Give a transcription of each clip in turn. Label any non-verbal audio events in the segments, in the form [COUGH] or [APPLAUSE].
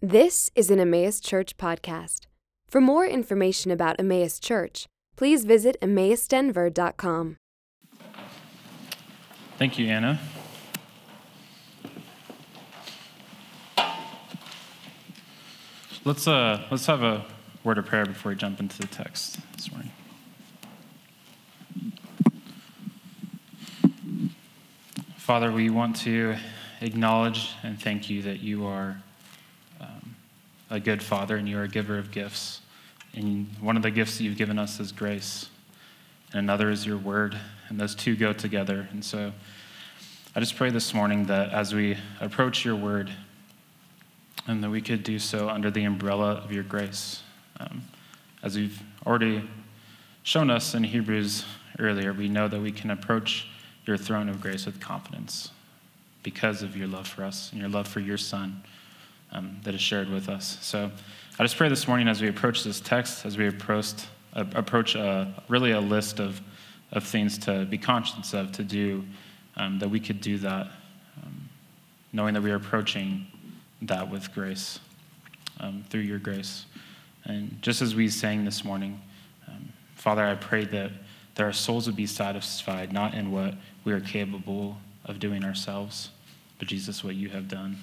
This is an Emmaus Church podcast. For more information about Emmaus Church, please visit emmausdenver.com. Thank you, Anna. Let's, uh, let's have a word of prayer before we jump into the text this morning. Father, we want to acknowledge and thank you that you are a good Father and you are a giver of gifts. And one of the gifts that you've given us is grace, and another is your word, and those two go together. And so I just pray this morning that as we approach your word, and that we could do so under the umbrella of your grace. Um, as you've already shown us in Hebrews earlier, we know that we can approach your throne of grace with confidence because of your love for us and your love for your Son um, that is shared with us. So I just pray this morning as we approach this text, as we approach, uh, approach a, really a list of, of things to be conscious of, to do, um, that we could do that, um, knowing that we are approaching that with grace, um, through your grace. And just as we sang this morning, um, Father, I pray that, that our souls would be satisfied, not in what we are capable of doing ourselves, but Jesus, what you have done.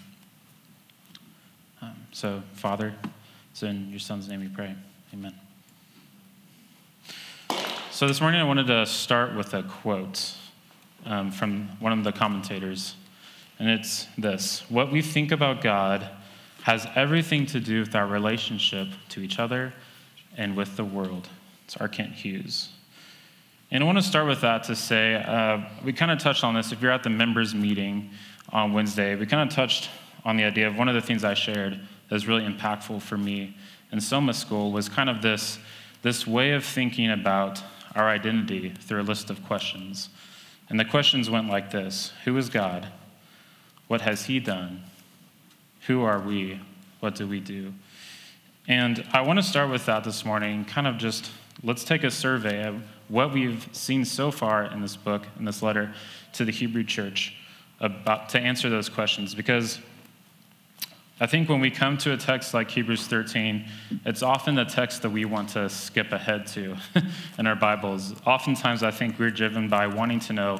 Um, so, Father, it's in your Son's name we pray. Amen. So, this morning I wanted to start with a quote um, from one of the commentators and it's this What we think about God has everything to do with our relationship to each other and with the world. It's R. Kent Hughes. And I want to start with that to say uh, we kind of touched on this. If you're at the members' meeting on Wednesday, we kind of touched on the idea of one of the things I shared that was really impactful for me in Soma School was kind of this, this way of thinking about our identity through a list of questions. And the questions went like this Who is God? What has He done? Who are we? What do we do? And I want to start with that this morning, kind of just let's take a survey of what we've seen so far in this book, in this letter to the Hebrew church, about, to answer those questions. Because I think when we come to a text like Hebrews 13, it's often the text that we want to skip ahead to [LAUGHS] in our Bibles. Oftentimes, I think we're driven by wanting to know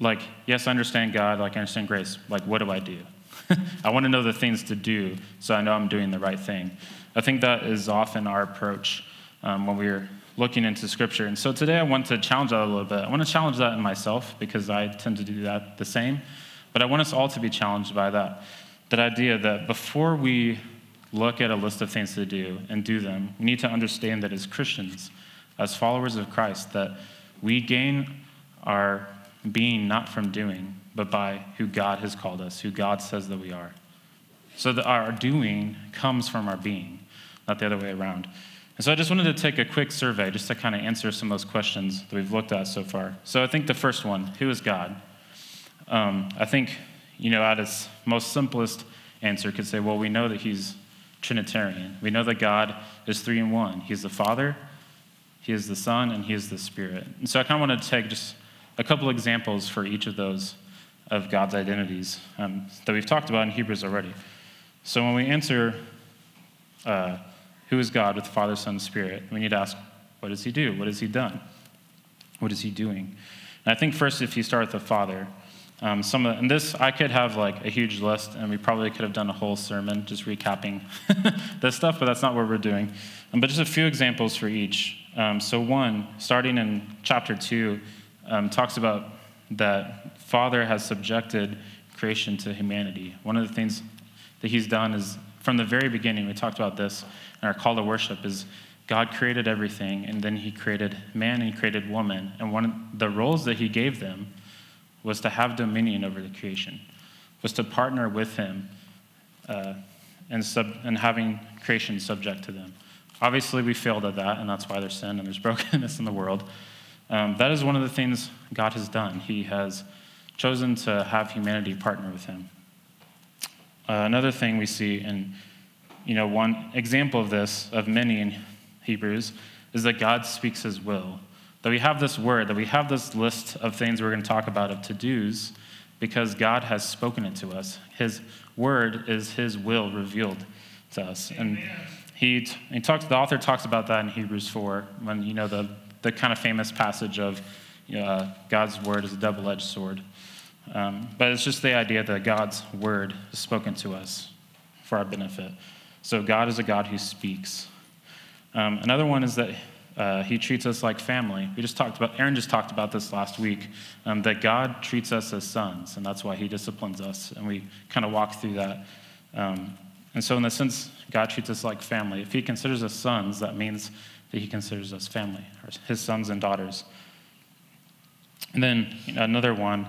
like, yes, I understand God, like, I understand grace. Like, what do I do? [LAUGHS] I want to know the things to do so I know I'm doing the right thing. I think that is often our approach um, when we're looking into Scripture. And so today I want to challenge that a little bit. I want to challenge that in myself because I tend to do that the same. But I want us all to be challenged by that. That idea that before we look at a list of things to do and do them, we need to understand that as Christians, as followers of Christ, that we gain our being not from doing, but by who God has called us, who God says that we are. So that our doing comes from our being, not the other way around. And so I just wanted to take a quick survey just to kind of answer some of those questions that we've looked at so far. So I think the first one who is God? Um, I think, you know, at its most simplest answer could say, well, we know that He's Trinitarian. We know that God is three in one. He's the Father, He is the Son, and He is the Spirit. And so I kind of want to take just a couple examples for each of those of God's identities um, that we've talked about in Hebrews already. So when we answer uh, who is God with Father, Son, Spirit, we need to ask, what does he do? What has he done? What is he doing? And I think first, if you start with the Father, um, some of, and this I could have like a huge list, and we probably could have done a whole sermon just recapping [LAUGHS] this stuff, but that's not what we're doing. Um, but just a few examples for each. Um, so one, starting in chapter two, um, talks about that Father has subjected creation to humanity. One of the things that he's done is from the very beginning, we talked about this in our call to worship, is God created everything, and then he created man and he created woman. And one of the roles that he gave them was to have dominion over the creation, was to partner with him uh, and, sub- and having creation subject to them. Obviously, we failed at that, and that's why there's sin and there's [LAUGHS] brokenness in the world. Um, that is one of the things God has done. He has chosen to have humanity partner with Him. Uh, another thing we see, and you know, one example of this, of many in Hebrews, is that God speaks His will. That we have this word, that we have this list of things we're going to talk about of to dos, because God has spoken it to us. His word is his will revealed to us. And he, he talks, the author talks about that in Hebrews 4, when, you know, the, the kind of famous passage of uh, God's word is a double edged sword. Um, but it's just the idea that God's word is spoken to us for our benefit. So God is a God who speaks. Um, another one is that uh, he treats us like family. We just talked about, Aaron just talked about this last week, um, that God treats us as sons, and that's why he disciplines us. And we kind of walk through that. Um, and so, in the sense, God treats us like family. If he considers us sons, that means that he considers us family, or his sons and daughters. And then you know, another one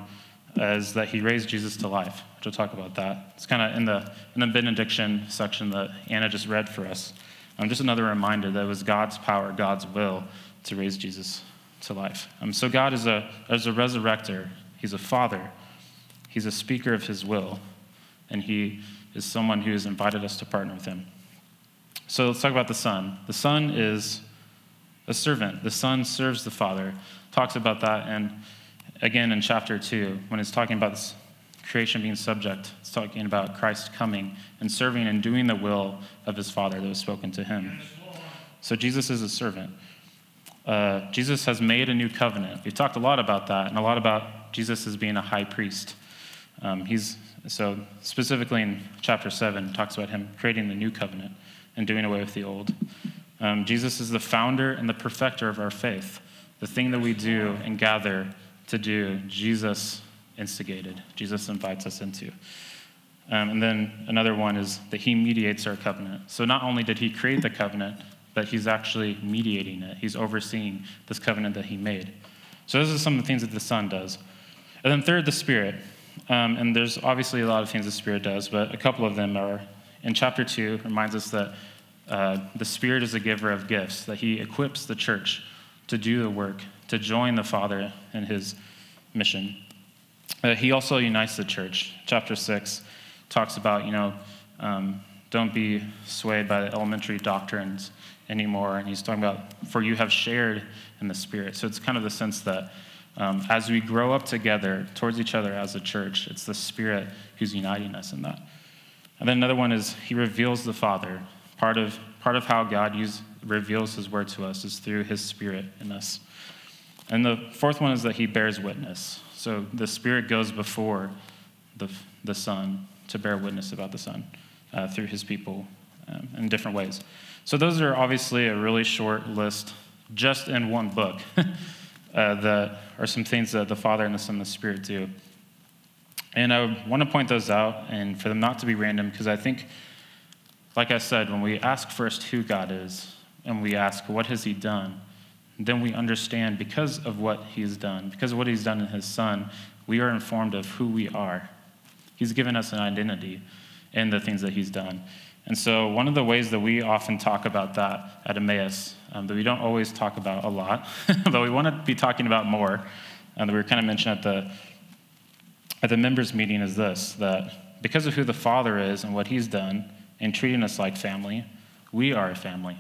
is that he raised Jesus to life, which we'll talk about that. It's kind of in the, in the benediction section that Anna just read for us. Um, just another reminder that it was God's power, God's will to raise Jesus to life. Um, so God is a, is a resurrector, He's a father, He's a speaker of His will, and He is someone who has invited us to partner with Him. So let's talk about the Son. The Son is a servant, the Son serves the Father. Talks about that, and again in chapter 2, when it's talking about this creation being subject. It's talking about Christ coming and serving and doing the will of his Father that was spoken to him. So Jesus is a servant. Uh, Jesus has made a new covenant. We've talked a lot about that and a lot about Jesus as being a high priest. Um, he's so specifically in chapter seven talks about him creating the new covenant and doing away with the old. Um, Jesus is the founder and the perfecter of our faith. The thing that we do and gather to do, Jesus instigated, Jesus invites us into. Um, and then another one is that he mediates our covenant. So not only did he create the covenant, but he's actually mediating it. He's overseeing this covenant that he made. So those are some of the things that the Son does. And then third, the Spirit. Um, and there's obviously a lot of things the Spirit does, but a couple of them are in chapter 2 reminds us that uh, the Spirit is a giver of gifts, that he equips the church to do the work, to join the Father in his mission. Uh, he also unites the church. Chapter 6 talks about, you know, um, don't be swayed by the elementary doctrines anymore. And he's talking about, for you have shared in the Spirit. So it's kind of the sense that um, as we grow up together towards each other as a church, it's the Spirit who's uniting us in that. And then another one is he reveals the Father. Part of, part of how God use, reveals his word to us is through his Spirit in us. And the fourth one is that he bears witness. So the Spirit goes before the, the Son to bear witness about the Son uh, through his people um, in different ways. So those are obviously a really short list just in one book [LAUGHS] uh, that are some things that the Father and the Son and the Spirit do. And I want to point those out and for them not to be random because I think, like I said, when we ask first who God is and we ask what has he done, then we understand because of what he's done, because of what he's done in his son, we are informed of who we are. He's given us an identity in the things that he's done. And so, one of the ways that we often talk about that at Emmaus, um, that we don't always talk about a lot, [LAUGHS] but we want to be talking about more, and that we were kind of mentioned at the, at the members' meeting, is this that because of who the Father is and what he's done in treating us like family, we are a family.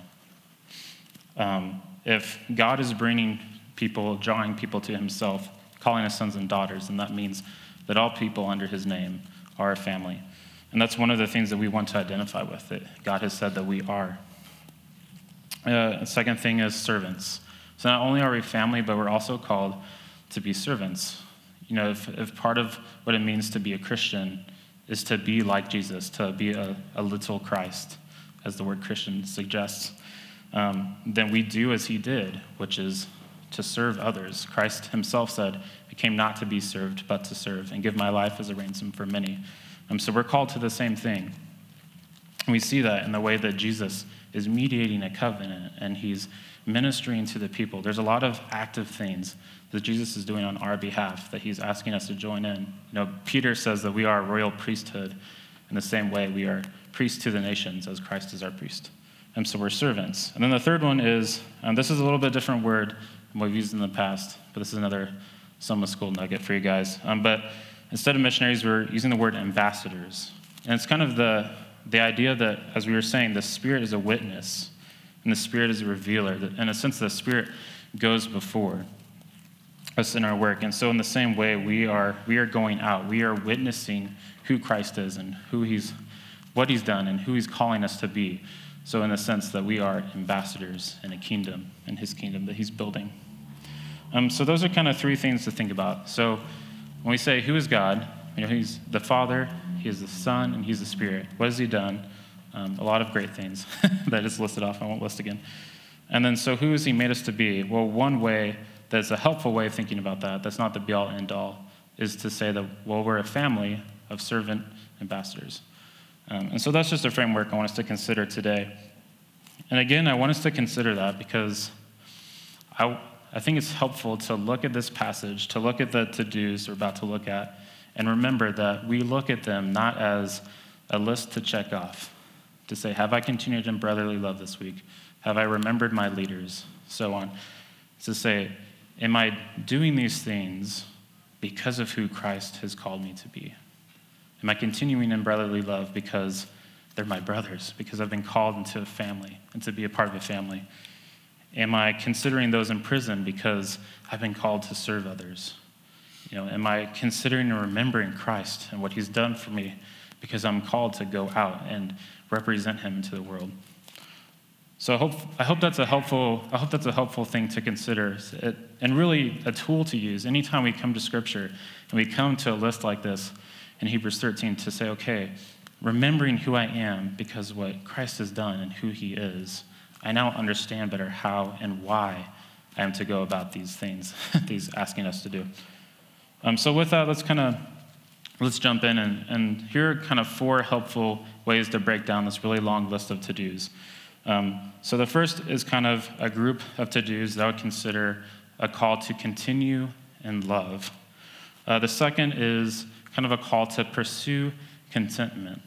Um, if God is bringing people, drawing people to himself, calling us sons and daughters, then that means that all people under his name are a family. And that's one of the things that we want to identify with, that God has said that we are. Uh, second thing is servants. So not only are we family, but we're also called to be servants. You know, if, if part of what it means to be a Christian is to be like Jesus, to be a, a little Christ, as the word Christian suggests, um, then we do as he did, which is to serve others. Christ himself said, I came not to be served, but to serve, and give my life as a ransom for many. Um, so we're called to the same thing. We see that in the way that Jesus is mediating a covenant and he's ministering to the people. There's a lot of active things that Jesus is doing on our behalf that he's asking us to join in. You know, Peter says that we are a royal priesthood in the same way we are priests to the nations as Christ is our priest. And so we're servants. And then the third one is um, this is a little bit different word than we've used in the past, but this is another Soma School nugget for you guys. Um, but instead of missionaries, we're using the word ambassadors. And it's kind of the, the idea that, as we were saying, the Spirit is a witness and the Spirit is a revealer. In a sense, the Spirit goes before. us in our work. And so, in the same way, we are, we are going out. We are witnessing who Christ is and who he's, what he's done and who he's calling us to be. So, in the sense that we are ambassadors in a kingdom, in his kingdom that he's building. Um, so, those are kind of three things to think about. So, when we say, Who is God? You know, he's the Father, he is the Son, and he's the Spirit. What has he done? Um, a lot of great things [LAUGHS] that is listed off. I won't list again. And then, so who has he made us to be? Well, one way that's a helpful way of thinking about that, that's not the be all end all, is to say that, well, we're a family of servant ambassadors. Um, and so that's just a framework I want us to consider today. And again, I want us to consider that because I, I think it's helpful to look at this passage, to look at the to dos we're about to look at, and remember that we look at them not as a list to check off, to say, Have I continued in brotherly love this week? Have I remembered my leaders? So on. To say, Am I doing these things because of who Christ has called me to be? Am I continuing in brotherly love because they're my brothers, because I've been called into a family and to be a part of a family? Am I considering those in prison because I've been called to serve others? You know, am I considering and remembering Christ and what he's done for me because I'm called to go out and represent him to the world? So I hope, I hope that's a helpful I hope that's a helpful thing to consider it, and really a tool to use anytime we come to Scripture and we come to a list like this in Hebrews 13 to say, okay, remembering who I am because what Christ has done and who He is, I now understand better how and why I am to go about these things [LAUGHS] He's asking us to do. Um, so with that, let's kind of let's jump in and, and here are kind of four helpful ways to break down this really long list of to-dos. Um, so the first is kind of a group of to dos that I would consider a call to continue in love. Uh, the second is kind of a call to pursue contentment.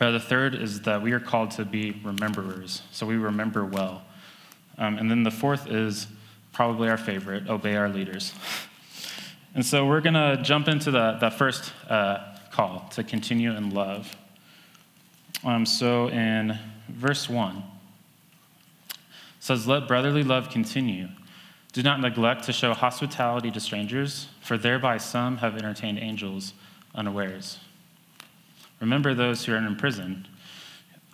Uh, the third is that we are called to be rememberers, so we remember well. Um, and then the fourth is probably our favorite obey our leaders. [LAUGHS] and so we're going to jump into the, the first uh, call to continue in love. Um, so in verse 1 says, Let brotherly love continue. Do not neglect to show hospitality to strangers, for thereby some have entertained angels unawares. Remember those who are in prison,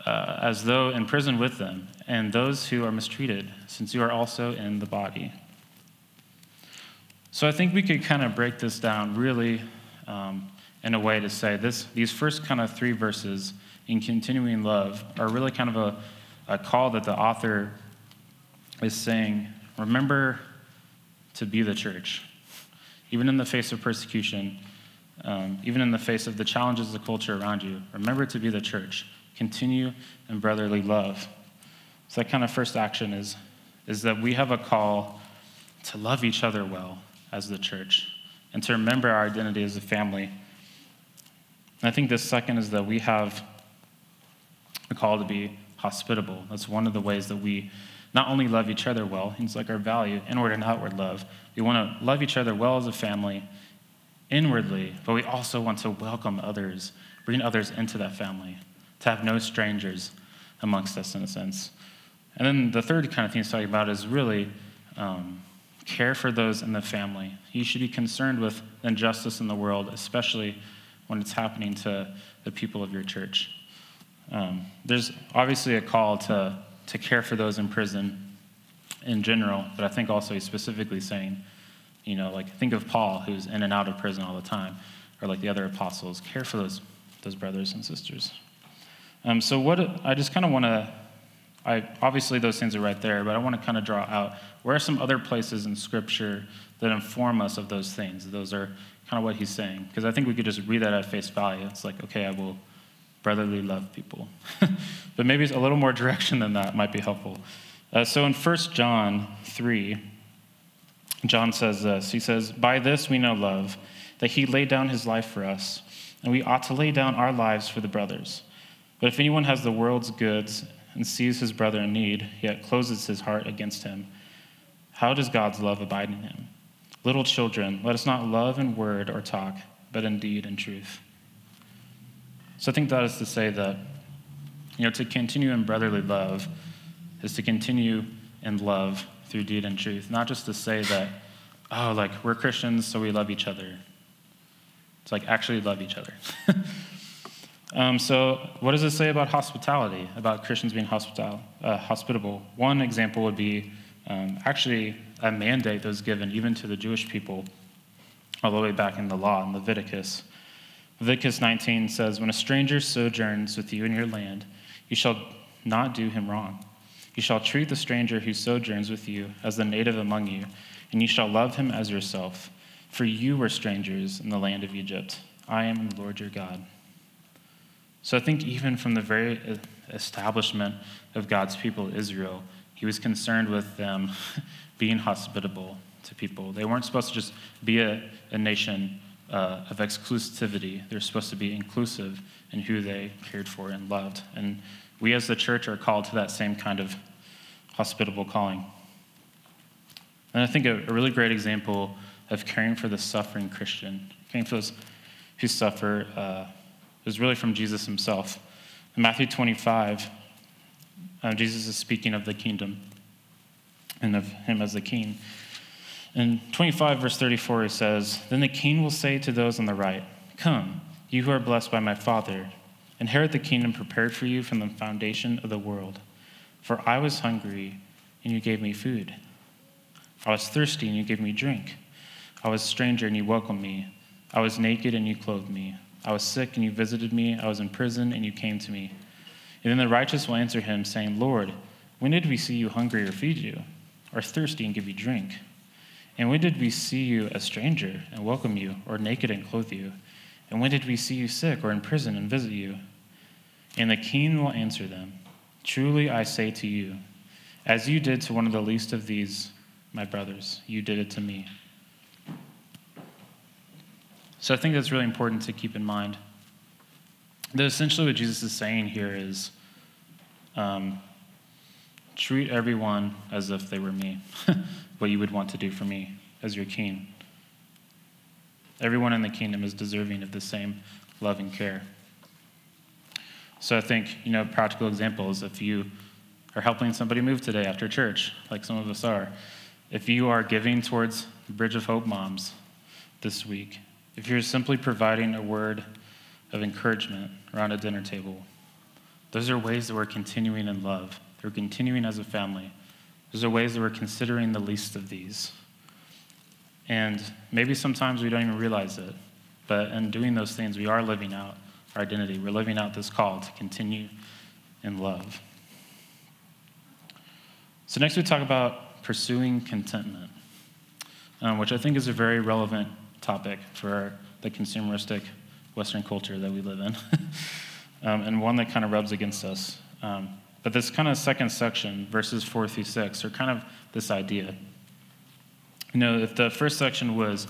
uh, as though in prison with them, and those who are mistreated, since you are also in the body. So I think we could kind of break this down really um, in a way to say this, these first kind of three verses in continuing love are really kind of a, a call that the author is saying remember to be the church. Even in the face of persecution, um, even in the face of the challenges of the culture around you, remember to be the church. Continue in brotherly love. So, that kind of first action is, is that we have a call to love each other well as the church and to remember our identity as a family. And I think the second is that we have a call to be hospitable. That's one of the ways that we not only love each other well, it's like our value, inward and outward love. We want to love each other well as a family inwardly, but we also want to welcome others, bring others into that family, to have no strangers amongst us in a sense. And then the third kind of thing he's talking about is really um, care for those in the family. You should be concerned with injustice in the world, especially when it's happening to the people of your church. Um, there's obviously a call to, to care for those in prison in general, but I think also he's specifically saying, you know, like think of Paul, who's in and out of prison all the time, or like the other apostles, care for those, those brothers and sisters. Um, so, what I just kind of want to, I obviously those things are right there, but I want to kind of draw out where are some other places in Scripture that inform us of those things. Those are kind of what he's saying, because I think we could just read that at face value. It's like, okay, I will brotherly love people. [LAUGHS] but maybe a little more direction than that might be helpful. Uh, so in 1 John 3, John says this He says, By this we know love, that he laid down his life for us, and we ought to lay down our lives for the brothers. But if anyone has the world's goods and sees his brother in need, yet closes his heart against him, how does God's love abide in him? Little children, let us not love in word or talk, but in deed and truth. So I think that is to say that, you know, to continue in brotherly love is to continue in love through deed and truth. Not just to say that oh, like we're Christians, so we love each other. It's like actually love each other. [LAUGHS] um, so, what does it say about hospitality, about Christians being hospital, uh, hospitable? One example would be um, actually a mandate that was given even to the Jewish people all the way back in the law in Leviticus. Leviticus 19 says, When a stranger sojourns with you in your land, you shall not do him wrong. You shall treat the stranger who sojourns with you as the native among you, and you shall love him as yourself. For you were strangers in the land of Egypt. I am the Lord your God. So I think even from the very establishment of God's people, Israel, he was concerned with them [LAUGHS] being hospitable to people. They weren't supposed to just be a, a nation uh, of exclusivity. They're supposed to be inclusive in who they cared for and loved. And we as the church are called to that same kind of hospitable calling. And I think a, a really great example of caring for the suffering Christian, caring for those who suffer, uh, is really from Jesus himself. In Matthew 25, uh, Jesus is speaking of the kingdom and of him as the king. In 25, verse 34, he says, Then the king will say to those on the right, Come, you who are blessed by my Father, inherit the kingdom prepared for you from the foundation of the world. For I was hungry, and you gave me food. I was thirsty, and you gave me drink. I was a stranger, and you welcomed me. I was naked, and you clothed me. I was sick, and you visited me. I was in prison, and you came to me. And then the righteous will answer him, saying, Lord, when did we see you hungry or feed you, or thirsty and give you drink? And when did we see you a stranger and welcome you, or naked and clothe you? And when did we see you sick or in prison and visit you? And the king will answer them Truly I say to you, as you did to one of the least of these, my brothers, you did it to me. So I think that's really important to keep in mind. That essentially what Jesus is saying here is um, treat everyone as if they were me. [LAUGHS] what you would want to do for me as your king. Everyone in the kingdom is deserving of the same love and care. So I think, you know, practical examples, if you are helping somebody move today after church, like some of us are, if you are giving towards Bridge of Hope moms this week, if you're simply providing a word of encouragement around a dinner table, those are ways that we're continuing in love. They're continuing as a family. Those are ways that we're considering the least of these. And maybe sometimes we don't even realize it, but in doing those things, we are living out our identity. We're living out this call to continue in love. So, next we talk about pursuing contentment, um, which I think is a very relevant topic for the consumeristic Western culture that we live in, [LAUGHS] um, and one that kind of rubs against us. Um, but this kind of second section, verses four through six, are kind of this idea. You know, if the first section was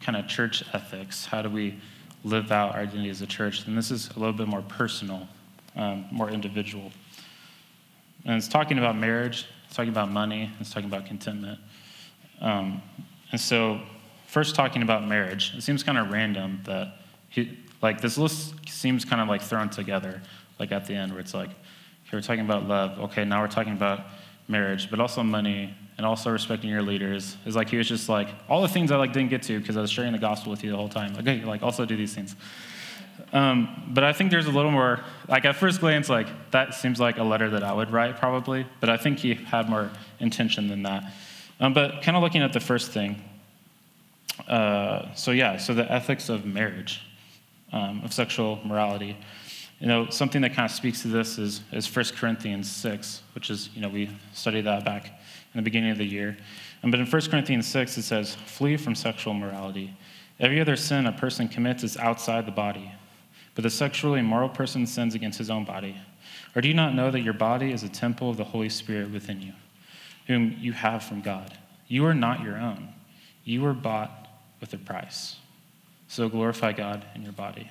kind of church ethics, how do we live out our identity as a church, then this is a little bit more personal, um, more individual. And it's talking about marriage, it's talking about money, it's talking about contentment. Um, and so, first talking about marriage, it seems kind of random that he, like this list seems kind of like thrown together, like at the end, where it's like, we're talking about love. Okay, now we're talking about marriage, but also money and also respecting your leaders. Is like he was just like all the things I like didn't get to because I was sharing the gospel with you the whole time. Like, hey, like also do these things. Um, but I think there's a little more. Like at first glance, like that seems like a letter that I would write probably. But I think he had more intention than that. Um, but kind of looking at the first thing. Uh, so yeah, so the ethics of marriage, um, of sexual morality. You know, something that kind of speaks to this is, is 1 Corinthians 6, which is, you know, we studied that back in the beginning of the year. And, but in 1 Corinthians 6, it says, Flee from sexual morality. Every other sin a person commits is outside the body, but the sexually immoral person sins against his own body. Or do you not know that your body is a temple of the Holy Spirit within you, whom you have from God? You are not your own. You were bought with a price. So glorify God in your body.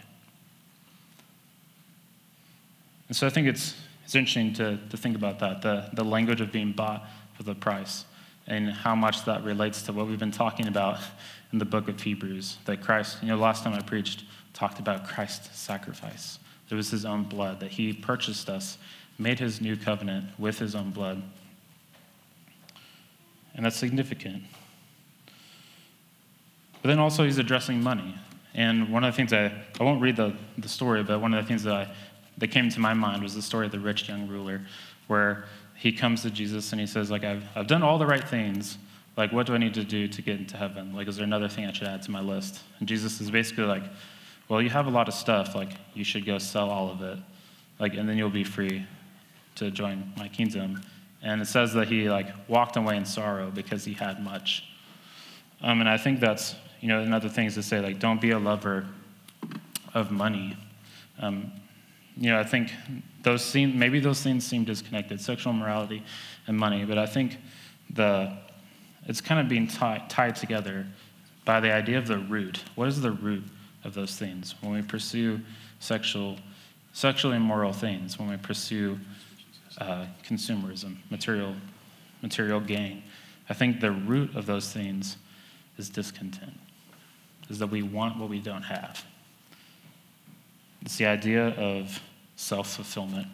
And so I think it's, it's interesting to, to think about that the, the language of being bought for the price and how much that relates to what we've been talking about in the book of Hebrews. That Christ, you know, last time I preached, talked about Christ's sacrifice. It was his own blood, that he purchased us, made his new covenant with his own blood. And that's significant. But then also, he's addressing money. And one of the things I, I won't read the, the story, but one of the things that, I, that came to my mind was the story of the rich young ruler, where he comes to Jesus and he says, like, I've, I've done all the right things. Like, what do I need to do to get into heaven? Like, is there another thing I should add to my list? And Jesus is basically like, well, you have a lot of stuff. Like, you should go sell all of it. Like, and then you'll be free to join my kingdom. And it says that he, like, walked away in sorrow because he had much. Um, and I think that's, you know, another thing is to say, like, don't be a lover of money. Um, you know, I think those seem, maybe those things seem disconnected, sexual morality and money, but I think the, it's kind of being tied, tied together by the idea of the root. What is the root of those things? When we pursue sexual, sexually immoral things, when we pursue uh, consumerism, material, material gain, I think the root of those things is discontent, is that we want what we don't have. It's the idea of self fulfillment.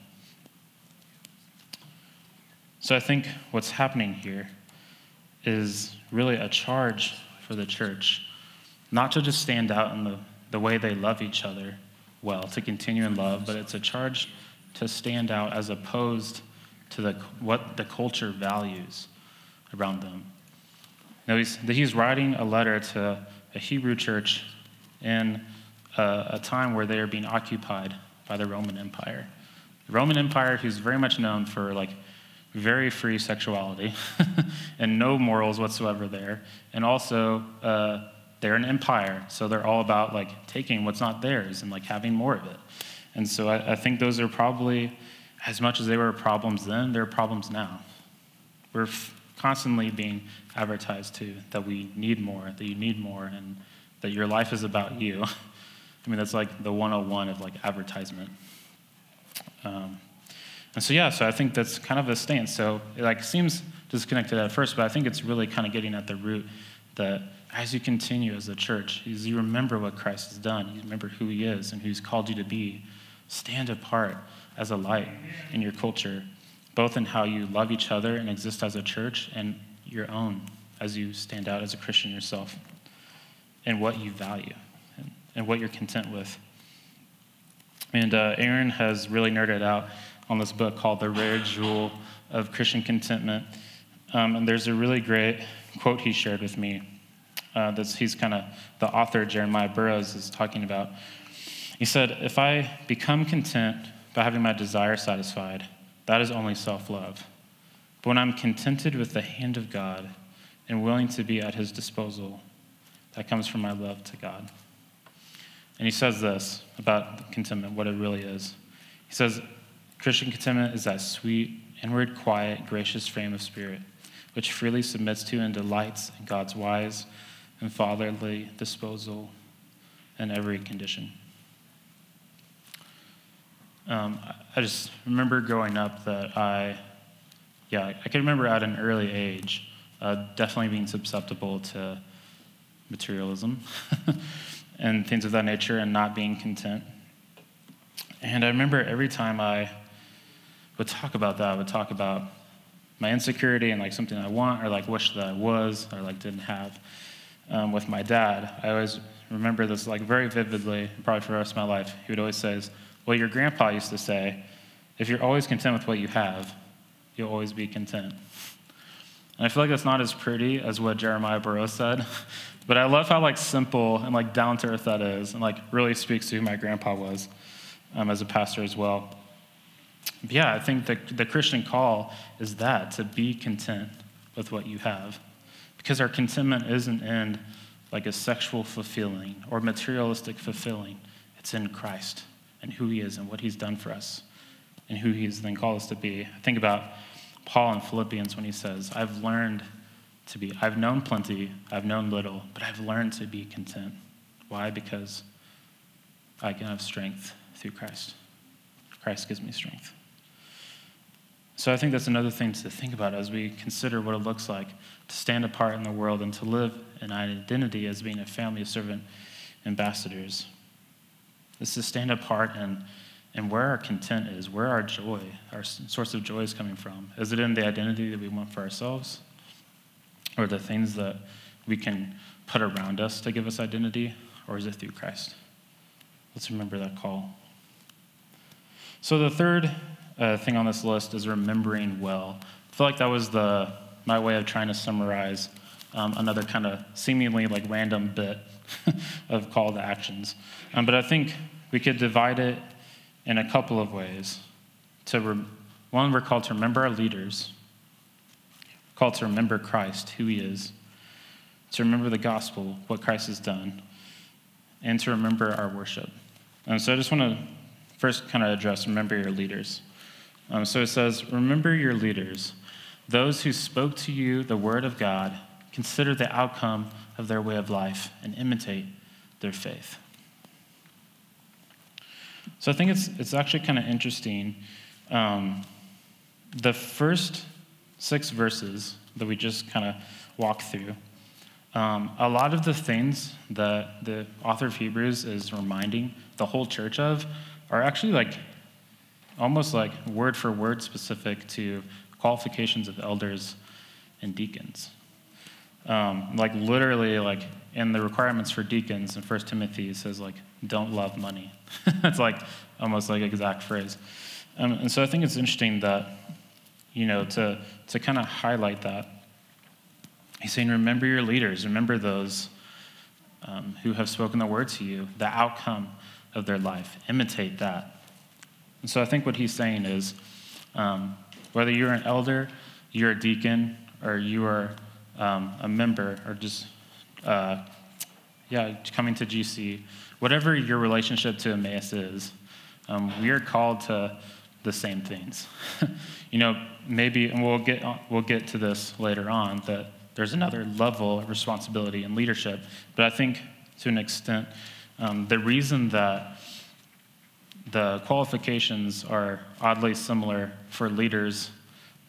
So I think what's happening here is really a charge for the church, not to just stand out in the, the way they love each other well, to continue in love, but it's a charge to stand out as opposed to the, what the culture values around them. Now, he's, he's writing a letter to a Hebrew church in a, a time where they are being occupied by the Roman Empire. The Roman Empire, who's very much known for like very free sexuality [LAUGHS] and no morals whatsoever there, and also uh, they're an empire, so they're all about like taking what's not theirs and like having more of it. And so I, I think those are probably as much as they were problems then, they're problems now. We're f- constantly being advertised to that we need more, that you need more, and that your life is about you. [LAUGHS] I mean, that's like the 101 of like advertisement. Um, and so, yeah, so I think that's kind of a stance. So it like seems disconnected at first, but I think it's really kind of getting at the root that as you continue as a church, as you remember what Christ has done, you remember who he is and who he's called you to be, stand apart as a light in your culture, both in how you love each other and exist as a church and your own as you stand out as a Christian yourself and what you value and what you're content with. And uh, Aaron has really nerded out on this book called The Rare Jewel of Christian Contentment. Um, and there's a really great quote he shared with me. Uh, that's he's kind of the author, Jeremiah Burroughs, is talking about. He said, If I become content by having my desire satisfied, that is only self love. But when I'm contented with the hand of God and willing to be at his disposal, that comes from my love to God. And he says this about contentment, what it really is. He says, Christian contentment is that sweet, inward, quiet, gracious frame of spirit, which freely submits to and delights in God's wise and fatherly disposal in every condition. Um, I just remember growing up that I, yeah, I can remember at an early age uh, definitely being susceptible to materialism [LAUGHS] and things of that nature and not being content. And I remember every time I would talk about that, I would talk about my insecurity and like something I want or like wish that I was or like didn't have um, with my dad. I always remember this like very vividly, probably for the rest of my life. He would always say, well, your grandpa used to say, if you're always content with what you have, you'll always be content. And I feel like that's not as pretty as what Jeremiah Burroughs said, but I love how like simple and like down to earth that is, and like really speaks to who my grandpa was um, as a pastor as well. But yeah, I think the, the Christian call is that to be content with what you have, because our contentment isn't in like a sexual fulfilling or materialistic fulfilling. It's in Christ and who he is and what he's done for us and who he's then called us to be. I think about Paul in Philippians when he says, I've learned to be, I've known plenty, I've known little, but I've learned to be content. Why? Because I can have strength through Christ. Christ gives me strength. So I think that's another thing to think about as we consider what it looks like to stand apart in the world and to live an identity as being a family of servant ambassadors is to stand apart and, and where our content is, where our joy, our source of joy is coming from. Is it in the identity that we want for ourselves? Or the things that we can put around us to give us identity, or is it through Christ? Let's remember that call. So, the third uh, thing on this list is remembering well. I feel like that was the, my way of trying to summarize um, another kind of seemingly like random bit [LAUGHS] of call to actions. Um, but I think we could divide it in a couple of ways. To re- one, we're called to remember our leaders, called to remember Christ, who He is, to remember the gospel, what Christ has done, and to remember our worship. Um, so I just want to first kind of address remember your leaders. Um, so it says, Remember your leaders, those who spoke to you the word of God, consider the outcome of their way of life, and imitate their faith. So I think it's, it's actually kind of interesting. Um, the first six verses that we just kind of walked through, um, a lot of the things that the author of Hebrews is reminding the whole church of are actually like almost like word for word specific to qualifications of elders and deacons. Um, like literally, like in the requirements for deacons in First Timothy, it says like, "Don't love money." [LAUGHS] It's like almost like exact phrase. Um, and so I think it's interesting that, you know, to to kind of highlight that. He's saying, "Remember your leaders. Remember those um, who have spoken the word to you. The outcome of their life. Imitate that." And so I think what he's saying is, um, whether you're an elder, you're a deacon, or you are um, a member, or just, uh, yeah, coming to GC, whatever your relationship to Emmaus is, um, we are called to the same things. [LAUGHS] you know, maybe, and we'll get, we'll get to this later on, that there's another level of responsibility and leadership. But I think to an extent, um, the reason that the qualifications are oddly similar for leaders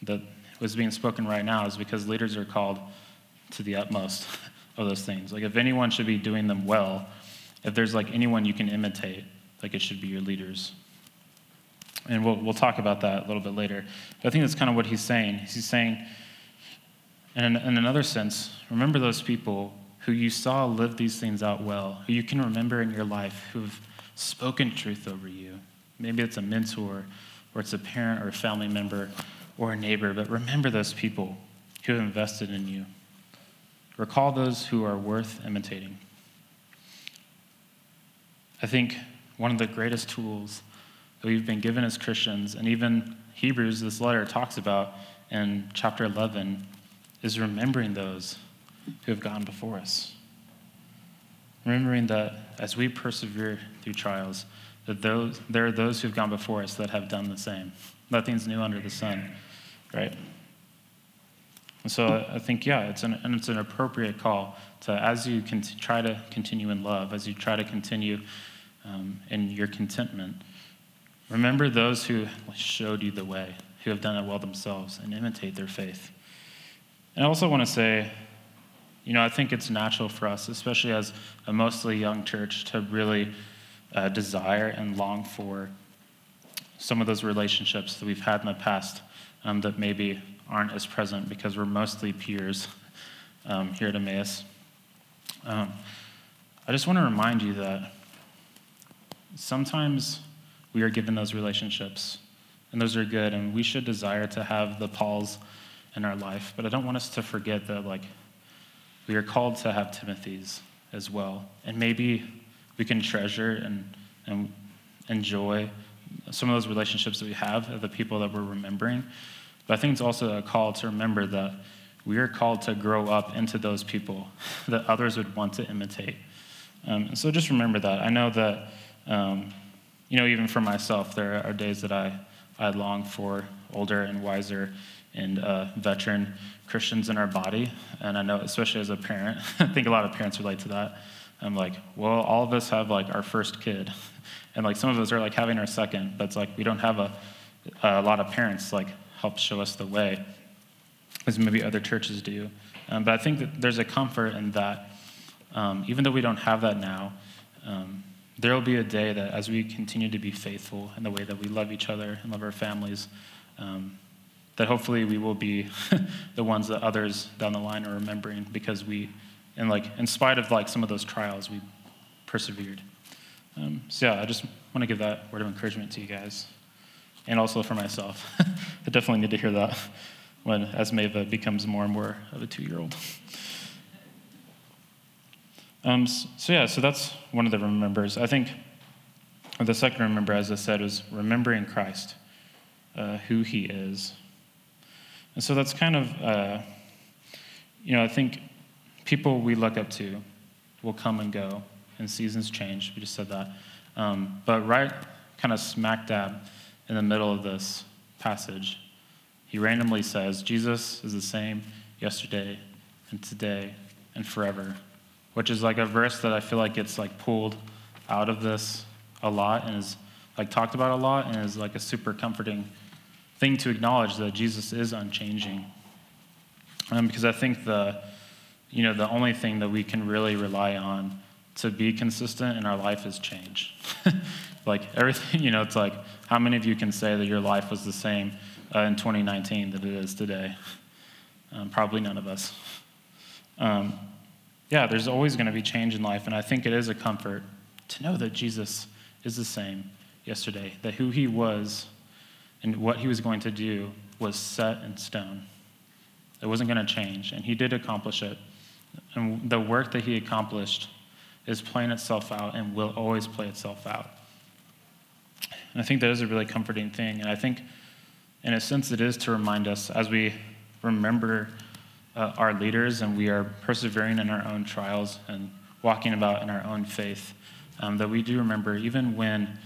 that was being spoken right now is because leaders are called to the utmost [LAUGHS] of those things. Like if anyone should be doing them well, if there's like anyone you can imitate, like it should be your leaders. And we'll, we'll talk about that a little bit later. But I think that's kind of what he's saying. He's saying, in, in another sense, remember those people who you saw live these things out well, who you can remember in your life, who've spoken truth over you. Maybe it's a mentor, or it's a parent, or a family member, or a neighbor, but remember those people who have invested in you. Recall those who are worth imitating. I think one of the greatest tools that we've been given as Christians, and even Hebrews, this letter talks about in chapter 11, is remembering those who have gone before us. Remembering that as we persevere through trials, that those, there are those who've gone before us that have done the same. Nothing's new under the sun, right? And so I think, yeah, it's an, and it's an appropriate call to, as you can try to continue in love, as you try to continue um, in your contentment, remember those who showed you the way, who have done it well themselves, and imitate their faith. And I also want to say, you know, I think it's natural for us, especially as a mostly young church, to really uh, desire and long for some of those relationships that we've had in the past um, that maybe aren't as present because we're mostly peers um, here at Emmaus. Um, I just want to remind you that sometimes we are given those relationships, and those are good, and we should desire to have the Pauls in our life. But I don't want us to forget that, like, we are called to have Timothy's as well. And maybe we can treasure and, and enjoy some of those relationships that we have of the people that we're remembering. But I think it's also a call to remember that we are called to grow up into those people [LAUGHS] that others would want to imitate. Um, so just remember that. I know that, um, you know, even for myself, there are days that I, I long for older and wiser and uh, veteran Christians in our body. And I know, especially as a parent, [LAUGHS] I think a lot of parents relate to that. I'm like, well, all of us have like our first kid, [LAUGHS] and like some of us are like having our second, but it's like we don't have a, a lot of parents like help show us the way, as maybe other churches do. Um, but I think that there's a comfort in that, um, even though we don't have that now, um, there will be a day that as we continue to be faithful in the way that we love each other and love our families, um, that hopefully we will be [LAUGHS] the ones that others down the line are remembering because we and like in spite of like some of those trials, we persevered. Um, so yeah, I just want to give that word of encouragement to you guys, and also for myself. [LAUGHS] I definitely need to hear that when as Mava becomes more and more of a two-year-old. Um, so yeah, so that's one of the remembers. I think the second remember, as I said, is remembering Christ, uh, who He is. And so that's kind of, uh, you know, I think people we look up to will come and go, and seasons change. We just said that. Um, but right, kind of smack dab in the middle of this passage, he randomly says, Jesus is the same yesterday and today and forever, which is like a verse that I feel like gets like pulled out of this a lot and is like talked about a lot and is like a super comforting thing to acknowledge that Jesus is unchanging. Um, because I think the, you know, the only thing that we can really rely on to be consistent in our life is change. [LAUGHS] like everything, you know, it's like how many of you can say that your life was the same uh, in 2019 that it is today? Um, probably none of us. Um, yeah, there's always going to be change in life, and I think it is a comfort to know that Jesus is the same yesterday, that who he was and what he was going to do was set in stone. It wasn't going to change, and he did accomplish it. And the work that he accomplished is playing itself out and will always play itself out. And I think that is a really comforting thing. And I think, in a sense, it is to remind us as we remember uh, our leaders and we are persevering in our own trials and walking about in our own faith um, that we do remember, even when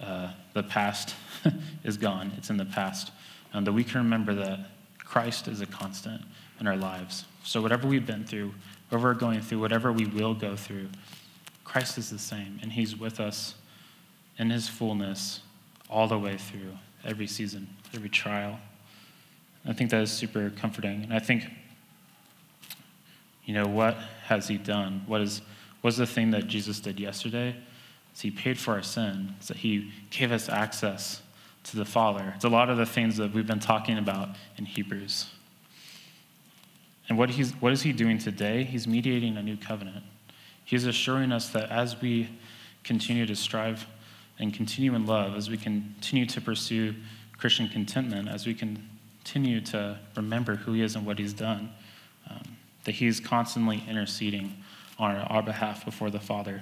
uh, the past [LAUGHS] is gone, it's in the past, um, that we can remember that Christ is a constant in our lives. So, whatever we've been through, whatever we're going through, whatever we will go through, Christ is the same, and He's with us in His fullness all the way through every season, every trial. I think that is super comforting. And I think, you know, what has He done? What is was the thing that Jesus did yesterday? Is he paid for our sin, so he gave us access to the Father. It's a lot of the things that we've been talking about in Hebrews. And what, he's, what is he doing today? He's mediating a new covenant. He's assuring us that as we continue to strive and continue in love, as we continue to pursue Christian contentment, as we continue to remember who he is and what he's done, that he's constantly interceding on our behalf before the Father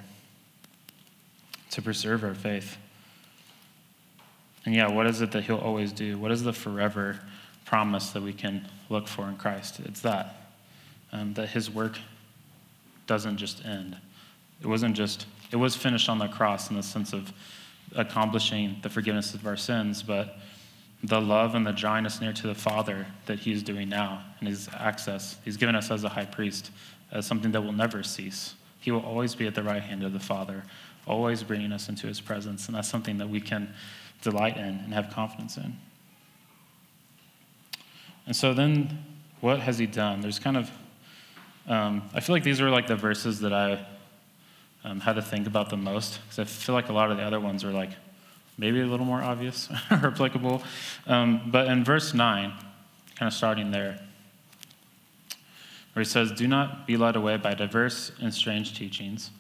to preserve our faith. And yeah, what is it that He'll always do? What is the forever promise that we can look for in Christ? It's that, um, that His work doesn't just end. It wasn't just, it was finished on the cross in the sense of accomplishing the forgiveness of our sins, but the love and the drawing us near to the Father that He's doing now and His access, He's given us as a high priest as something that will never cease. He will always be at the right hand of the Father, always bringing us into his presence. And that's something that we can delight in and have confidence in. And so then, what has he done? There's kind of, um, I feel like these are like the verses that I um, had to think about the most, because I feel like a lot of the other ones are like maybe a little more obvious [LAUGHS] or applicable. Um, but in verse 9, kind of starting there, where he says, Do not be led away by diverse and strange teachings,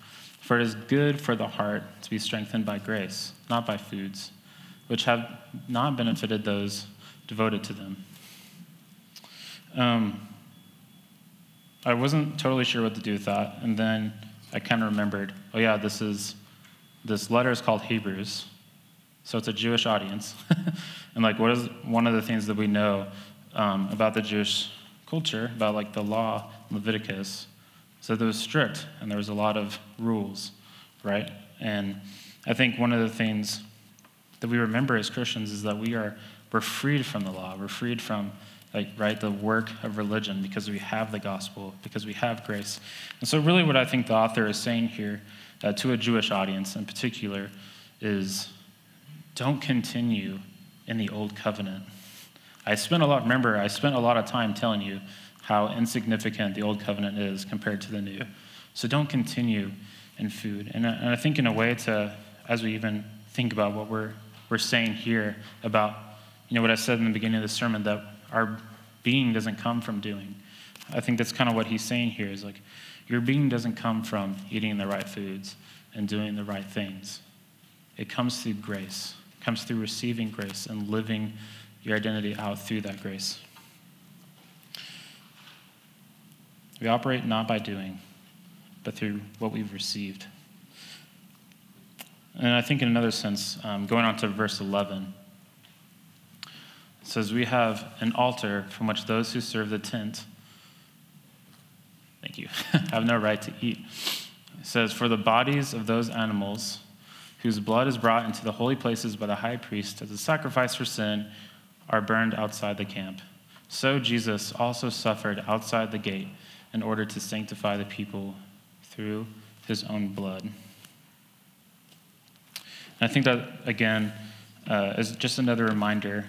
for it is good for the heart to be strengthened by grace, not by foods, which have not benefited those devoted to them. Um, I wasn't totally sure what to do with that, and then I kind of remembered, oh yeah, this is this letter is called Hebrews, so it's a Jewish audience, [LAUGHS] and like, what is one of the things that we know um, about the Jewish culture about like the law Leviticus. So it was strict and there was a lot of rules, right? And I think one of the things that we remember as Christians is that we are we're freed from the law. We're freed from like right the work of religion because we have the gospel, because we have grace. And so really what I think the author is saying here uh, to a Jewish audience in particular is don't continue in the old covenant I spent a lot, remember, I spent a lot of time telling you how insignificant the old covenant is compared to the new. So don't continue in food. And I, and I think, in a way, to as we even think about what we're, we're saying here about, you know, what I said in the beginning of the sermon, that our being doesn't come from doing. I think that's kind of what he's saying here is like, Your being doesn't come from eating the right foods and doing the right things. It comes through grace, comes through receiving grace and living your identity out through that grace. We operate not by doing, but through what we've received. And I think, in another sense, um, going on to verse 11, it says, We have an altar from which those who serve the tent, thank you, [LAUGHS] have no right to eat. It says, For the bodies of those animals whose blood is brought into the holy places by the high priest as a sacrifice for sin are burned outside the camp. So Jesus also suffered outside the gate in order to sanctify the people through his own blood. And I think that, again, uh, is just another reminder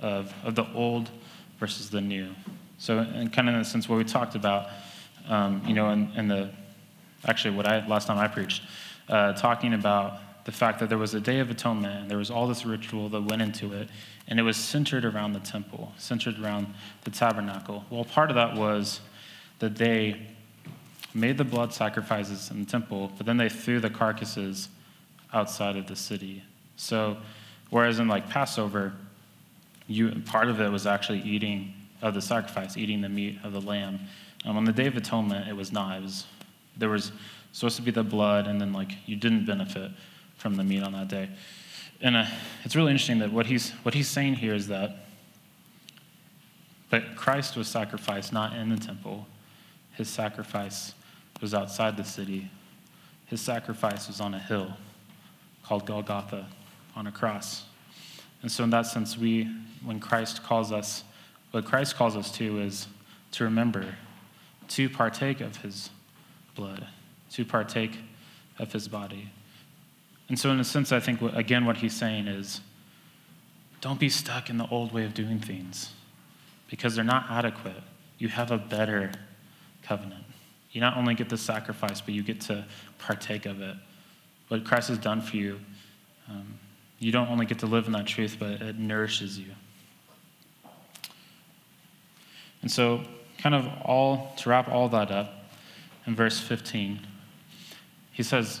of, of the old versus the new. So, and kind of in the sense what we talked about, um, you know, in, in, the, actually, what I, last time I preached, uh, talking about the fact that there was a Day of Atonement and there was all this ritual that went into it, and it was centered around the temple, centered around the tabernacle. Well, part of that was that they made the blood sacrifices in the temple, but then they threw the carcasses outside of the city. So, whereas in like Passover, you part of it was actually eating of the sacrifice, eating the meat of the lamb. Um, on the Day of Atonement, it was was there was supposed to be the blood, and then like you didn't benefit from the meat on that day. And uh, it's really interesting that what he's what he's saying here is that, but Christ was sacrificed not in the temple, his sacrifice was outside the city. His sacrifice was on a hill called Golgotha on a cross. And so, in that sense, we, when Christ calls us, what Christ calls us to is to remember, to partake of his blood, to partake of his body. And so, in a sense, I think, again, what he's saying is don't be stuck in the old way of doing things because they're not adequate. You have a better covenant. You not only get the sacrifice, but you get to partake of it. What Christ has done for you, um, you don't only get to live in that truth, but it nourishes you. And so, kind of all, to wrap all that up, in verse 15, he says,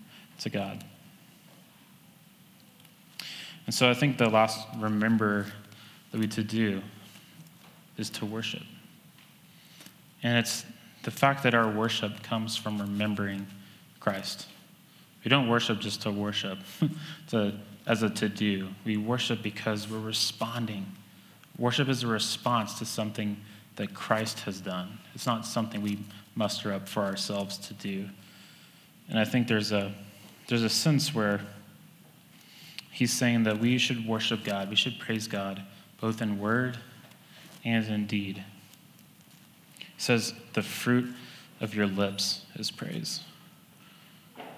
to God. And so I think the last remember that we to do is to worship. And it's the fact that our worship comes from remembering Christ. We don't worship just to worship, [LAUGHS] to, as a to do. We worship because we're responding. Worship is a response to something that Christ has done. It's not something we muster up for ourselves to do. And I think there's a, there's a sense where he's saying that we should worship God, we should praise God, both in word and in deed He says, the fruit of your lips is praise.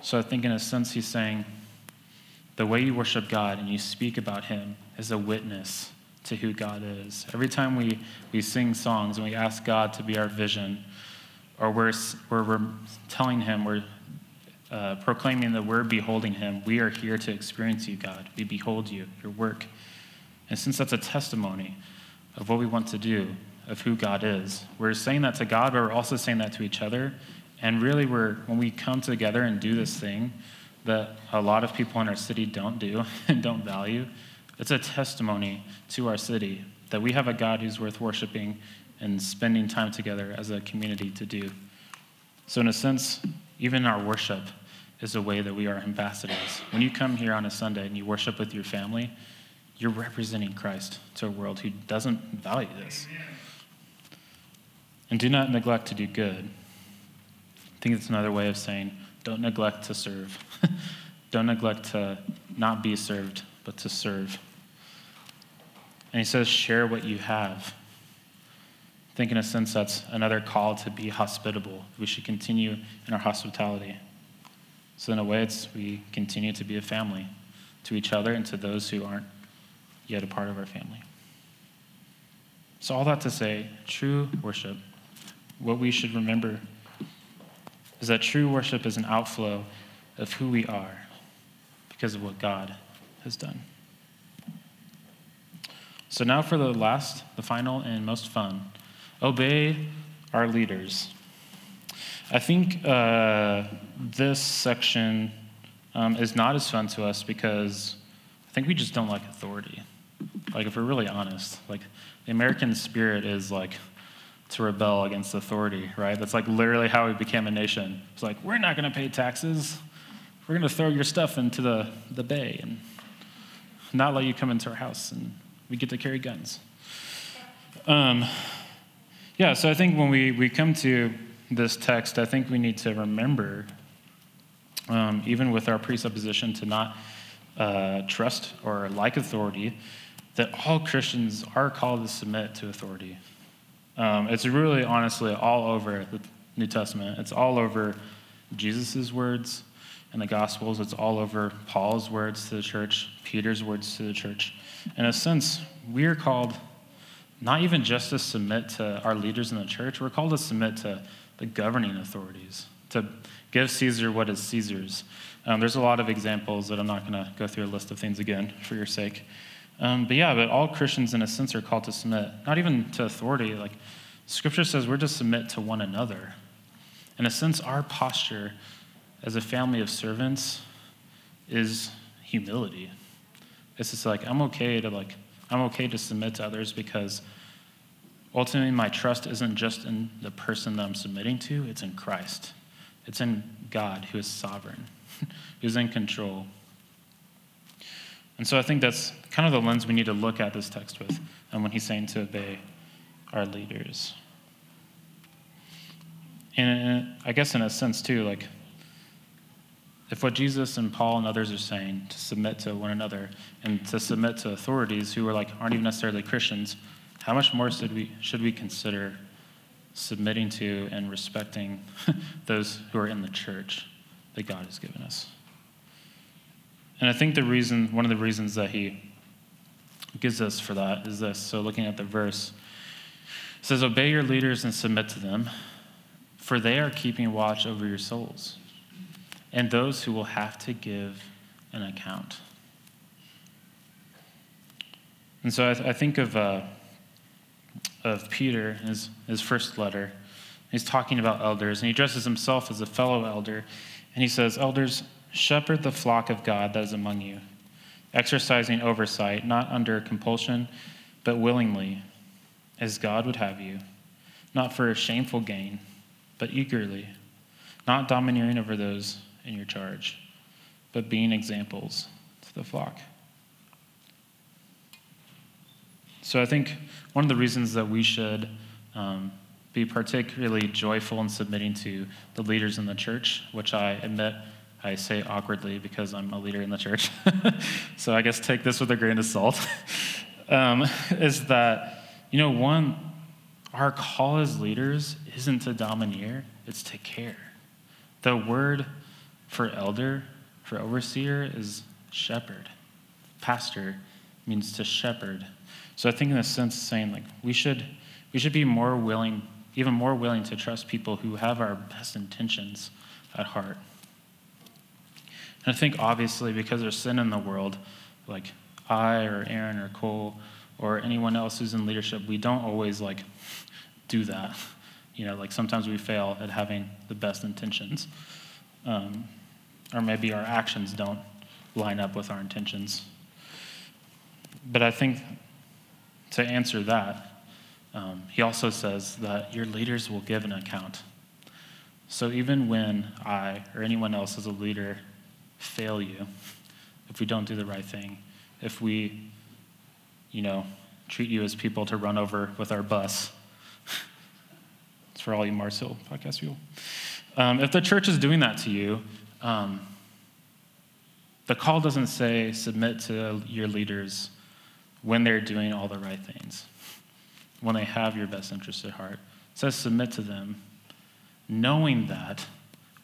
So I think, in a sense, he's saying the way you worship God and you speak about him is a witness to who God is. Every time we, we sing songs and we ask God to be our vision, or we're, we're, we're telling him, we're uh, proclaiming that we're beholding him, we are here to experience you, God. We behold you, your work. And since that's a testimony of what we want to do, of who God is. We're saying that to God, but we're also saying that to each other. And really, we're, when we come together and do this thing that a lot of people in our city don't do [LAUGHS] and don't value, it's a testimony to our city that we have a God who's worth worshiping and spending time together as a community to do. So, in a sense, even our worship is a way that we are ambassadors. When you come here on a Sunday and you worship with your family, you're representing Christ to a world who doesn't value this. And do not neglect to do good. I think it's another way of saying don't neglect to serve. [LAUGHS] don't neglect to not be served, but to serve. And he says, share what you have. I think, in a sense, that's another call to be hospitable. We should continue in our hospitality. So, in a way, it's we continue to be a family to each other and to those who aren't yet a part of our family. So, all that to say, true worship, what we should remember is that true worship is an outflow of who we are because of what God has done. So, now for the last, the final, and most fun obey our leaders. I think uh, this section um, is not as fun to us because I think we just don't like authority. Like, if we're really honest, like, the American spirit is like to rebel against authority, right? That's like literally how we became a nation. It's like, we're not going to pay taxes. We're going to throw your stuff into the, the bay and not let you come into our house, and we get to carry guns. Um, yeah, so I think when we, we come to this text, I think we need to remember, um, even with our presupposition to not uh, trust or like authority, that all Christians are called to submit to authority. Um, it's really, honestly, all over the New Testament. It's all over Jesus' words in the Gospels. It's all over Paul's words to the church, Peter's words to the church. In a sense, we are called not even just to submit to our leaders in the church, we're called to submit to the governing authorities, to give Caesar what is Caesar's. Um, there's a lot of examples that I'm not going to go through a list of things again for your sake. Um, but yeah, but all Christians, in a sense, are called to submit, not even to authority. Like Scripture says, we're to submit to one another. In a sense, our posture as a family of servants is humility. It's just like I'm okay to like I'm okay to submit to others because ultimately my trust isn't just in the person that I'm submitting to, it's in Christ. It's in God who is sovereign, [LAUGHS] who's in control. And so I think that's kind of the lens we need to look at this text with and when he's saying to obey our leaders. And uh, I guess in a sense too, like if what Jesus and Paul and others are saying to submit to one another and to submit to authorities who are like aren't even necessarily Christians, how much more should we should we consider submitting to and respecting [LAUGHS] those who are in the church that God has given us? And I think the reason, one of the reasons that he gives us for that is this. So looking at the verse, it says, Obey your leaders and submit to them, for they are keeping watch over your souls and those who will have to give an account. And so I, th- I think of, uh, of Peter, his, his first letter. He's talking about elders, and he addresses himself as a fellow elder. And he says, Elders, shepherd the flock of God that is among you, exercising oversight, not under compulsion, but willingly, as God would have you, not for a shameful gain, but eagerly, not domineering over those in your charge, but being examples to the flock. So I think one of the reasons that we should um, be particularly joyful in submitting to the leaders in the church, which I admit I say awkwardly because I'm a leader in the church. [LAUGHS] so I guess take this with a grain of salt. [LAUGHS] um, is that, you know, one, our call as leaders isn't to domineer, it's to care. The word for elder, for overseer, is shepherd. Pastor means to shepherd. So I think in a sense saying like we should we should be more willing, even more willing to trust people who have our best intentions at heart. And I think obviously because there's sin in the world, like I or Aaron or Cole or anyone else who's in leadership, we don't always like do that. You know, like sometimes we fail at having the best intentions. Um, or maybe our actions don't line up with our intentions. But I think to answer that, um, he also says that your leaders will give an account. So even when I or anyone else as a leader fail you, if we don't do the right thing, if we, you know, treat you as people to run over with our bus, [LAUGHS] it's for all you Mars Hill podcast people. Um, if the church is doing that to you, um, the call doesn't say submit to your leaders when they're doing all the right things. when they have your best interest at heart. It says submit to them, knowing that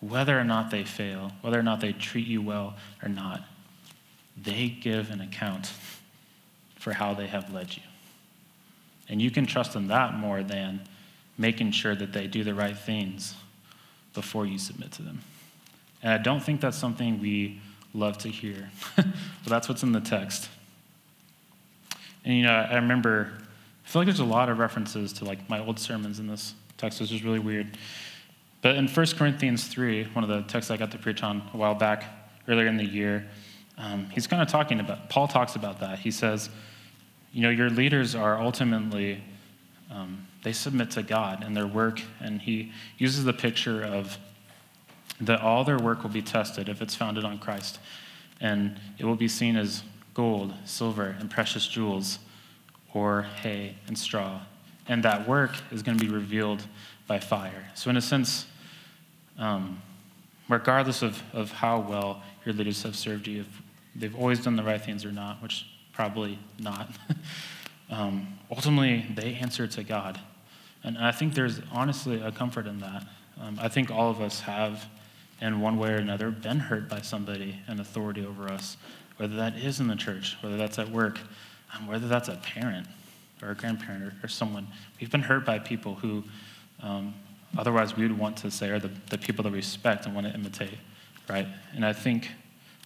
whether or not they fail, whether or not they treat you well or not, they give an account for how they have led you. And you can trust in that more than making sure that they do the right things before you submit to them. And I don't think that's something we love to hear, [LAUGHS] but that's what's in the text. And you know, I remember, I feel like there's a lot of references to like my old sermons in this text, which is really weird. But in 1 Corinthians 3, one of the texts I got to preach on a while back, earlier in the year, um, he's kind of talking about, Paul talks about that. He says, you know, your leaders are ultimately, um, they submit to God and their work, and he uses the picture of that all their work will be tested if it's founded on Christ. And it will be seen as gold, silver, and precious jewels, or hay and straw. And that work is going to be revealed by fire. So, in a sense, um, regardless of, of how well your leaders have served you, if they've always done the right things or not, which probably not, [LAUGHS] um, ultimately they answer to God. And I think there's honestly a comfort in that. Um, I think all of us have in one way or another, been hurt by somebody in authority over us, whether that is in the church, whether that's at work, um, whether that's a parent or a grandparent or, or, someone. We've been hurt by people who um, otherwise we would want to say are the, the people that we respect and want to imitate, right? And I think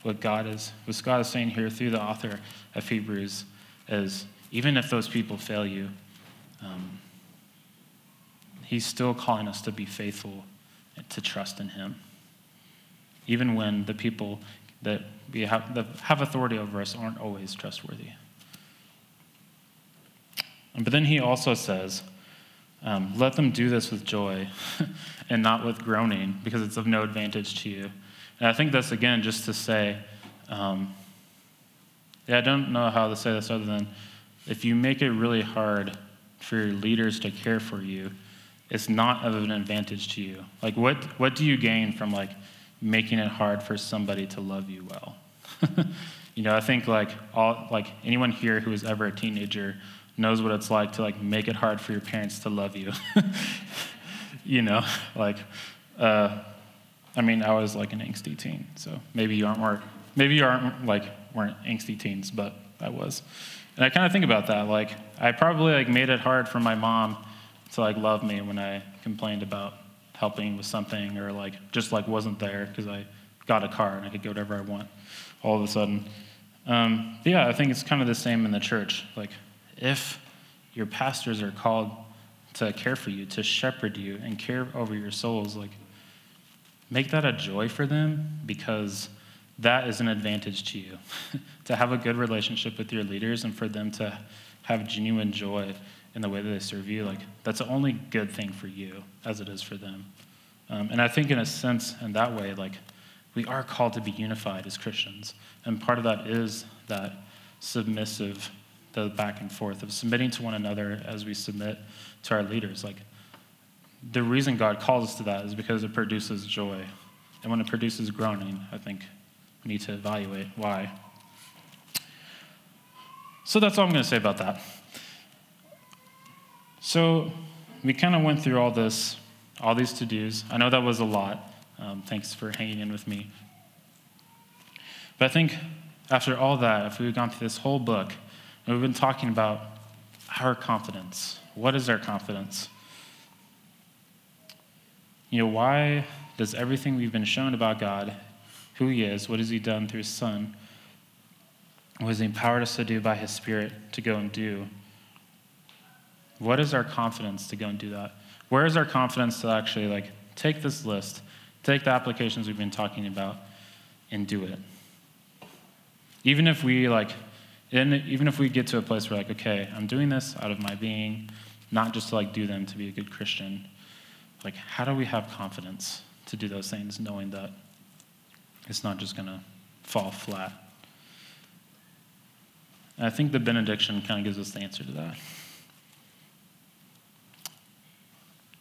what God is, what God is saying here through the author of Hebrews is even if those people fail you, um, He's still calling us to be faithful and to trust in Him even when the people that we have, that have authority over us aren't always trustworthy. But then he also says, um, let them do this with joy [LAUGHS] and not with groaning, because it's of no advantage to you. And I think that's, again, just to say, um, yeah, I don't know how to say this other than if you make it really hard for your leaders to care for you, it's not of an advantage to you. Like, what, what do you gain from, like, making it hard for somebody to love you well. [LAUGHS] you know, I think like all like anyone here who is ever a teenager knows what it's like to like make it hard for your parents to love you. [LAUGHS] you know, like uh, I mean, I was like an angsty teen, so maybe you aren't more maybe you aren't like weren't angsty teens, but I was. And I kind of think about that. Like I probably like made it hard for my mom to like love me when I complained about helping with something or like just like wasn't there because I got a car and I could go wherever I want all of a sudden. Um, yeah, I think it's kind of the same in the church. Like, if your pastors are called to care for you, to shepherd you, and care over your souls, like, make that a joy for them because that is an advantage to you. [LAUGHS] to have a good relationship with your leaders and for them to have genuine joy in the way that they serve you, like that's the only good thing for you as it is for them. Um, and I think, in a sense, in that way, like we are called to be unified as Christians, and part of that is that submissive, the back and forth of submitting to one another as we submit to our leaders. Like the reason God calls us to that is because it produces joy, and when it produces groaning, I think we need to evaluate why. So that's all I'm going to say about that. So we kind of went through all this, all these to dos. I know that was a lot. Um, thanks for hanging in with me. But I think after all that, if we've gone through this whole book, and we've been talking about our confidence, what is our confidence? You know, why does everything we've been shown about God, who He is, what has He done through His Son, what has He empowered us to do by His Spirit to go and do? What is our confidence to go and do that? Where is our confidence to actually like take this list, take the applications we've been talking about, and do it? Even if we like, even if we get to a place where like, okay, I'm doing this out of my being, not just to like do them to be a good Christian. Like, how do we have confidence to do those things, knowing that it's not just gonna fall flat? I think the benediction kind of gives us the answer to that.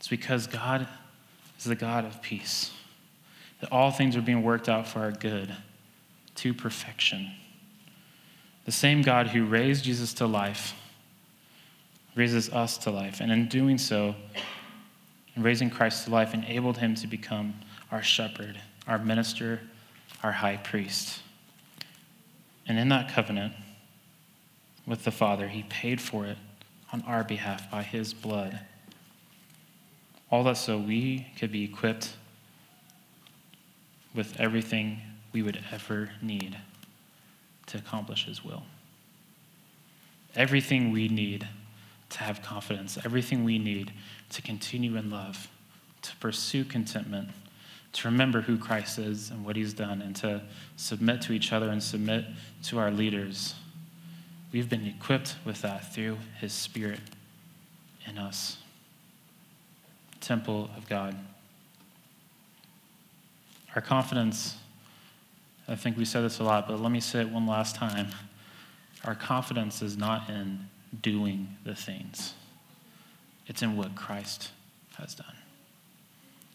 It's because God is the God of peace, that all things are being worked out for our good to perfection. The same God who raised Jesus to life raises us to life, and in doing so, in raising Christ to life, enabled him to become our shepherd, our minister, our high priest. And in that covenant with the Father, he paid for it on our behalf by his blood. All that so we could be equipped with everything we would ever need to accomplish His will. Everything we need to have confidence, everything we need to continue in love, to pursue contentment, to remember who Christ is and what He's done, and to submit to each other and submit to our leaders. We've been equipped with that through His Spirit in us. Temple of God. Our confidence I think we said this a lot, but let me say it one last time. Our confidence is not in doing the things, it's in what Christ has done.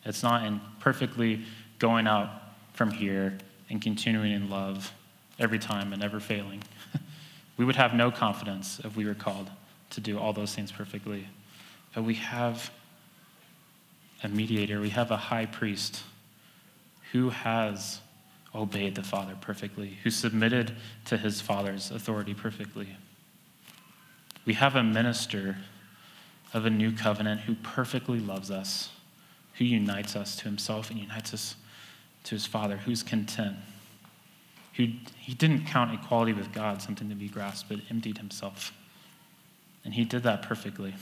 It's not in perfectly going out from here and continuing in love every time and never failing. [LAUGHS] we would have no confidence if we were called to do all those things perfectly. But we have a mediator, we have a high priest who has obeyed the Father perfectly, who submitted to his Father's authority perfectly. We have a minister of a new covenant who perfectly loves us, who unites us to himself and unites us to his Father, who's content, who he didn't count equality with God something to be grasped, but emptied himself. And he did that perfectly.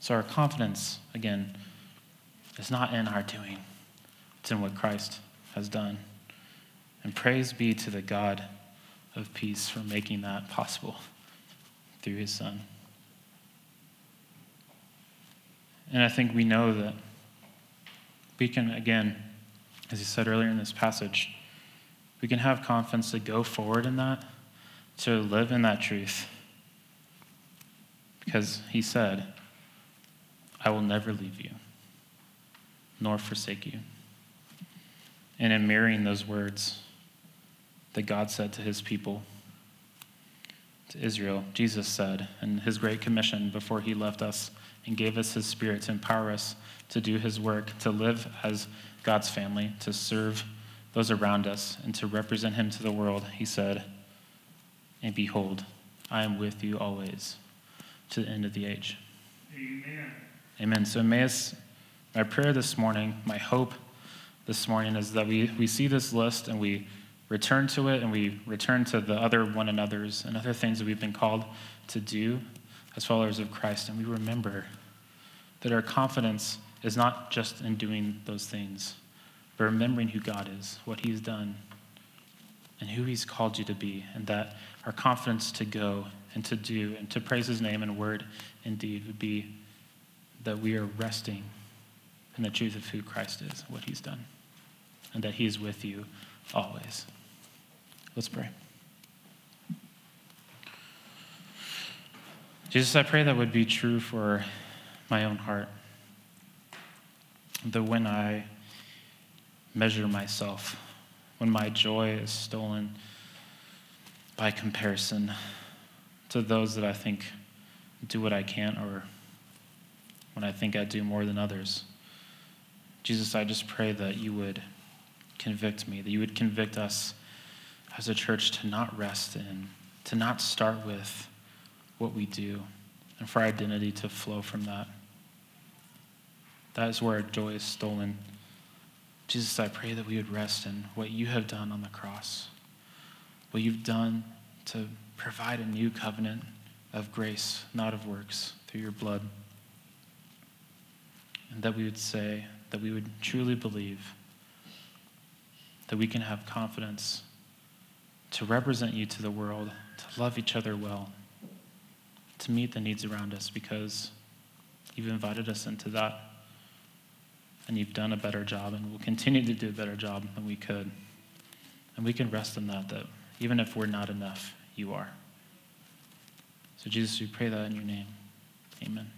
So our confidence, again, is not in our doing. It's in what Christ has done. And praise be to the God of peace for making that possible through his Son. And I think we know that we can, again, as he said earlier in this passage, we can have confidence to go forward in that, to live in that truth. Because he said, I will never leave you, nor forsake you. And in mirroring those words that God said to his people, to Israel, Jesus said in his great commission before he left us and gave us his spirit to empower us to do his work, to live as God's family, to serve those around us, and to represent him to the world, he said, And behold, I am with you always to the end of the age. Amen. Amen. So, my prayer this morning, my hope this morning is that we, we see this list and we return to it and we return to the other one another's and other things that we've been called to do as followers of Christ. And we remember that our confidence is not just in doing those things, but remembering who God is, what He's done, and who He's called you to be, and that our confidence to go and to do and to praise His name in word and deed would be that we are resting in the truth of who Christ is, what He's done and that He is with you always. Let's pray. Jesus, I pray that would be true for my own heart. That when I measure myself, when my joy is stolen by comparison to those that I think do what I can, or when I think I do more than others, Jesus, I just pray that you would convict me, that you would convict us as a church to not rest in, to not start with what we do, and for our identity to flow from that. That is where our joy is stolen. Jesus, I pray that we would rest in what you have done on the cross, what you've done to provide a new covenant of grace, not of works, through your blood. And that we would say, that we would truly believe that we can have confidence to represent you to the world, to love each other well, to meet the needs around us because you've invited us into that. And you've done a better job and will continue to do a better job than we could. And we can rest in that, that even if we're not enough, you are. So, Jesus, we pray that in your name. Amen.